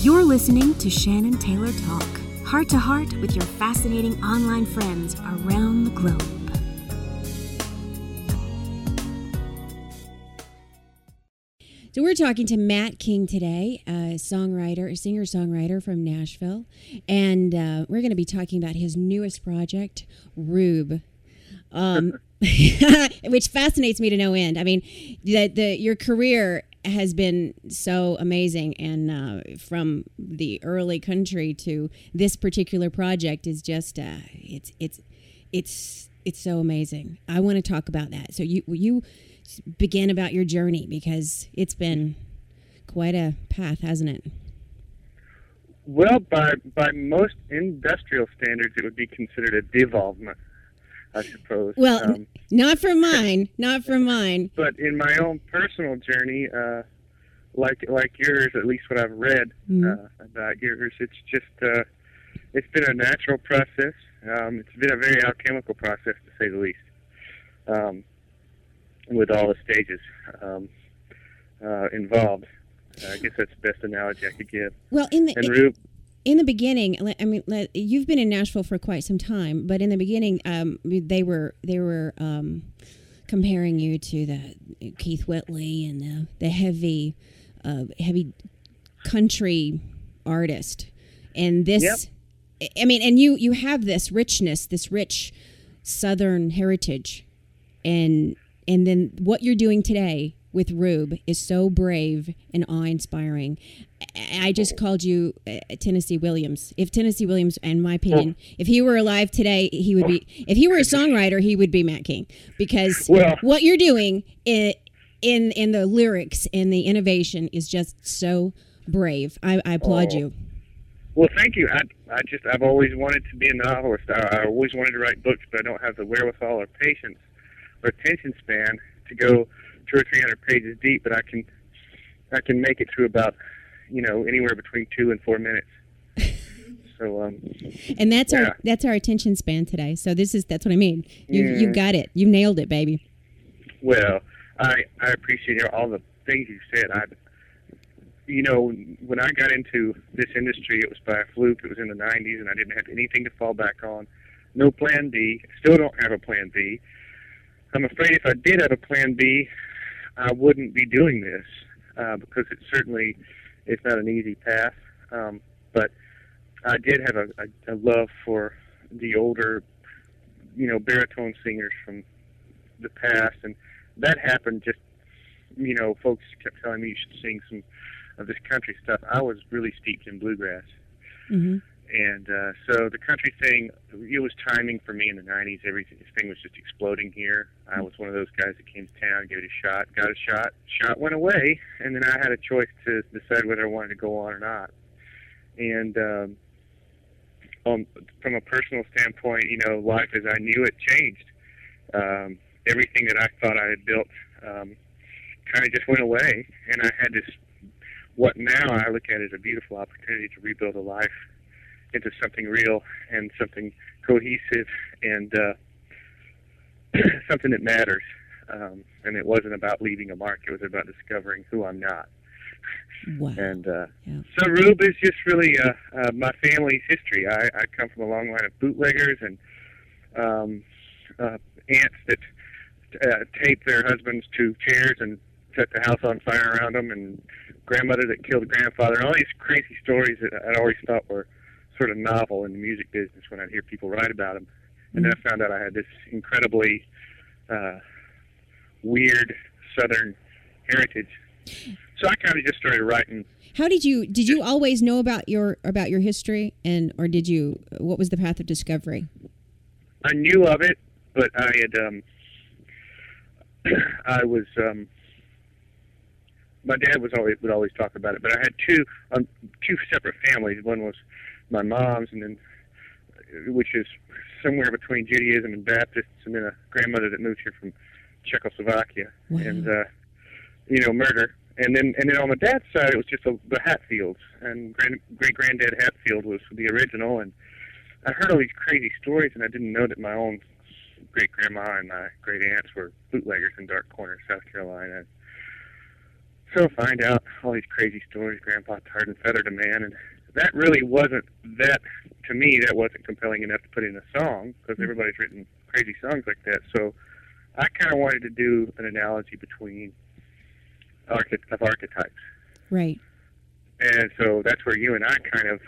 You're listening to Shannan Taylor Talk, heart to heart with your fascinating online friends around the globe. So we're talking to Matt King today, a songwriter, a singer-songwriter from Nashville, and uh, we're going to be talking about his newest project, Rube. Um, which fascinates me to no end. I mean, the, the your career has been so amazing, and uh, from the early country to this particular project is just uh, it's it's it's it's so amazing. I want to talk about that. So you you begin about your journey because it's been quite a path, hasn't it? Well, by by most industrial standards, it would be considered a devolvement. I suppose. Well, um, not for mine, not for mine. But in my own personal journey, uh, like like yours, at least what I've read mm-hmm. uh, about yours, it's just uh, it's been a natural process. Um, it's been a very alchemical process, to say the least, um, with all the stages um, uh, involved. I guess that's the best analogy I could give. Well, in the and Rube, in the beginning, I mean, you've been in Nashville for quite some time, but in the beginning, um, they were they were um, comparing you to the Keith Whitley and the the heavy uh, heavy country artist, and this. Yep. I mean, and you you have this richness, this rich Southern heritage, and and then what you're doing today with Rube is so brave and awe inspiring. I just called you uh, Tennessee Williams. If Tennessee Williams, in my opinion, if he were alive today, he would be. If he were a songwriter, he would be Matt King because well, what you're doing in, in in the lyrics and the innovation is just so brave. I, I applaud oh. you. Well, thank you. I, I just I've always wanted to be a novelist. I, I always wanted to write books, but I don't have the wherewithal or patience or attention span to go two or three hundred pages deep, but I can I can make it through about you know anywhere between two and four minutes. So, um, and that's yeah. our that's our attention span today. So this is that's what I mean. You mm. you got it. You nailed it, baby. Well, I I appreciate all the things you said. I you know when I got into this industry, it was by a fluke. It was in the '90s, and I didn't have anything to fall back on. No plan B. Still don't have a plan B. I'm afraid if I did have a plan B, I wouldn't be doing this uh, because it certainly is not an easy path. Um, but I did have a, a, a love for the older, you know, baritone singers from the past, and that happened just, you know, folks kept telling me you should sing some of this country stuff. I was really steeped in bluegrass. Mm-hmm and uh, so the country thing, it was timing for me in the '90s. Everything, this thing was just exploding here. I was one of those guys that came to town, gave it a shot, got a shot, shot went away, and then I had a choice to decide whether I wanted to go on or not. And um, um, from a personal standpoint, you know, life as I knew it changed. Um, everything that I thought I had built um, kind of just went away, and I had this. What now I look at as a beautiful opportunity to rebuild a life into something real and something cohesive and uh, something that matters. Um, and it wasn't about leaving a mark; it was about discovering who I'm not. Wow. And uh, yeah. so Rube is just really uh, uh, my family's history. I, I come from a long line of bootleggers and um, uh, aunts that uh, taped their husbands to chairs and set the house on fire around them, and grandmother that killed grandfather, and all these crazy stories that I'd always thought were sort of novel in the music business when I'd hear people write about them. And then I mm-hmm. found out I had this incredibly uh, weird Southern heritage. So I kind of just started writing. How did you did you always know about your about your history and or did you what was the path of discovery? I knew of it, but I had um, I was um, my dad was always would always talk about it, but I had two um, two separate families. One was my mom's, and then which is somewhere between Judaism and Baptists, and then a grandmother that moved here from Czechoslovakia, wow. and uh, you know, murder. And then, and then on the dad's side, it was just a, the Hatfields, and grand, great granddad Hatfield was the original. And I heard all these crazy stories, and I didn't know that my own great grandma and my great aunts were bootleggers in Dark Corner, South Carolina. so find out all these crazy stories. Grandpa tarred and feathered a man, and that really wasn't that to me. That wasn't compelling enough to put in a song because everybody's written crazy songs like that. So I kind of wanted to do an analogy between archety- of archetypes, Right. and so that's where you and I kind of,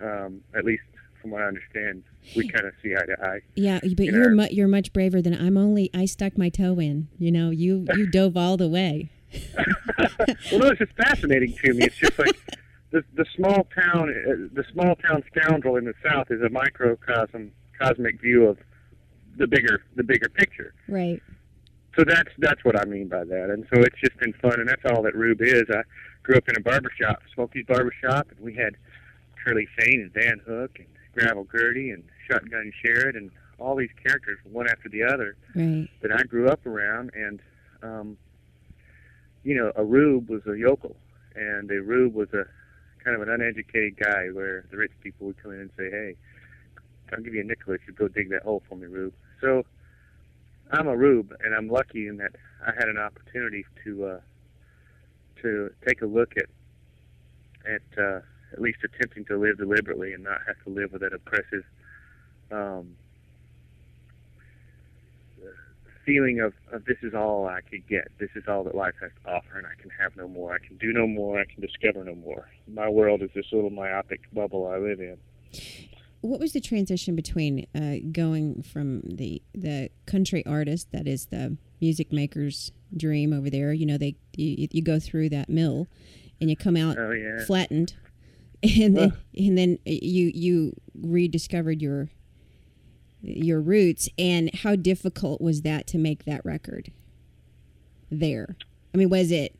um, at least from what I understand, we kind of see eye to eye. Yeah, but You you're mu- you're much braver than I'm. Only I stuck my toe in. You know, you you dove all the way. well, no, it's just fascinating to me. It's just like the the small town, uh, the small town scoundrel in the South is a microcosm, cosmic view of the bigger the bigger picture. Right. So that's that's what I mean by that. And so it's just been fun, and that's all that Rube is. I grew up in a barber shop, Smokey's Barber Shop, and we had Curly Fane and Van Hook and Gravel Gertie and Shotgun Sherrod and all these characters, one after the other Right. that I grew up around, and um, you know, a rube was a yokel, and a rube was a kind of an uneducated guy where the rich people would come in and say, "Hey, I'll give you a nickel if you go dig that hole for me, rube." So I'm a rube, and I'm lucky in that I had an opportunity to uh, to take a look at at uh, at least attempting to live deliberately and not have to live with that oppressive um, feeling of, of this is all I could get. This is all that life has to offer, and I can have no more. I can do no more. I can discover no more. My world is this little myopic bubble I live in. What was the transition between uh, going from the the country artist that is the music maker's dream over there? You know, they you, you go through that mill, and you come out Oh yeah. flattened, and then and then you you rediscovered your your roots. And how difficult was that to make that record? There, I mean, was it?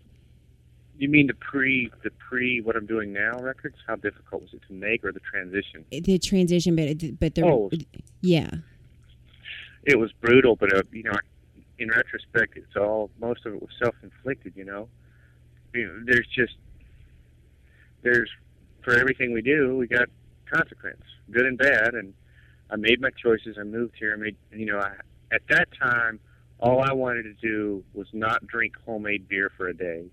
You mean the pre the pre what I'm doing now records? How difficult was it to make, or the transition? the transition, but but the Oh. yeah, It was brutal, but uh, you know, in retrospect, it's all most of it was self inflicted. You know, you know, there's just there's for everything we do, we got consequence, good and bad, and I made my choices. I moved here. I made, you know, I, at that time, all I wanted to do was not drink homemade beer for a day,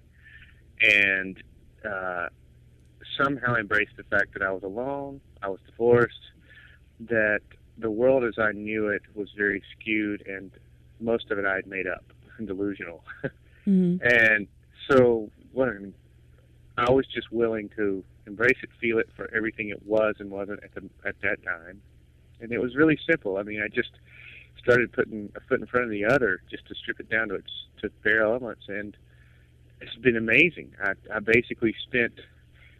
and uh, somehow embrace the fact that I was alone, I was divorced, that the world as I knew it was very skewed, and most of it I had made up and delusional. hmm And so, what I mean, I was just willing to embrace it, feel it for everything it was and wasn't at the at that time. And it was really simple. I mean, I just started putting a foot in front of the other, just to strip it down to its to bare elements, and it's been amazing. I I basically spent,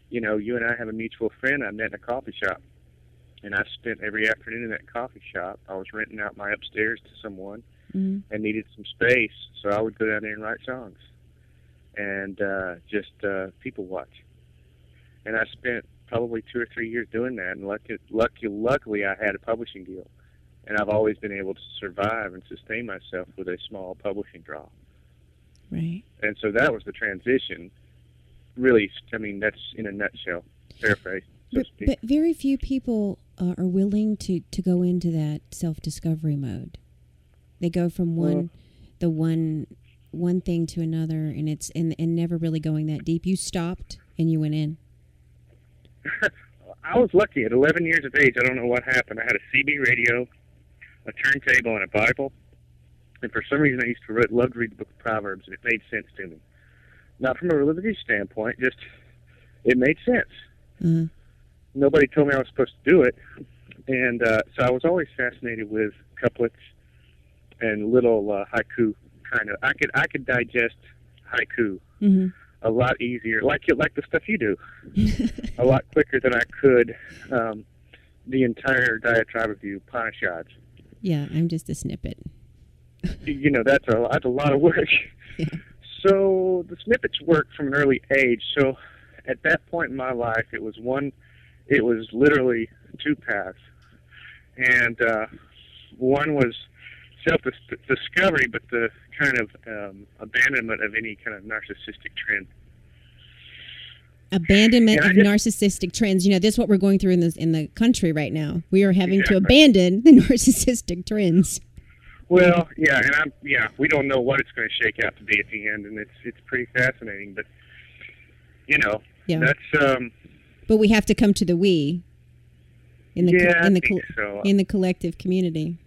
you know, you and I have a mutual friend I met in a coffee shop, and I spent every afternoon in that coffee shop. I was renting out my upstairs to someone hmm and needed some space, so I would go down there and write songs and uh, just uh, people watch. And I spent probably two or three years doing that, and lucky, lucky, luckily I had a publishing deal, and I've always been able to survive and sustain myself with a small publishing draw. right. And so that was the transition. Really, I mean, that's in a nutshell, paraphrase, so But, but very few people uh, are willing to, to go into that self discovery mode. They go from one Well- the one one thing to another, and it's and, and never really going that deep. You stopped and you went in. I was lucky. At 11 years of age, I don't know what happened. I had a CB radio, a turntable, and a Bible. And for some reason, I used to read, love to read the book of Proverbs, and it made sense to me. Not from a religious standpoint, just it made sense. Uh, Nobody told me I was supposed to do it, and uh, so I was always fascinated with couplets and little uh, haiku kind of. I could I could digest haiku hmm a lot easier, like you like the stuff you do, a lot quicker than I could um, the entire diatribe of the Upanishads. Yeah, I'm just a snippet. You know, that's a that's a lot of work. Yeah. So the snippets worked from an early age. So at that point in my life, it was one, it was literally two paths, and uh, one was self-discovery, but the kind of um, abandonment of any kind of narcissistic trend. Abandonment of just- narcissistic trends. You know, this is what we're going through in this in the country right now. We are having to abandon the narcissistic trends. Well, yeah, and I'm yeah, we don't know what it's going to shake out to be at the end, and it's it's pretty fascinating. But you know, Yeah. that's um, But we have to come to the we in the co- yeah, in I the think so. in the collective community.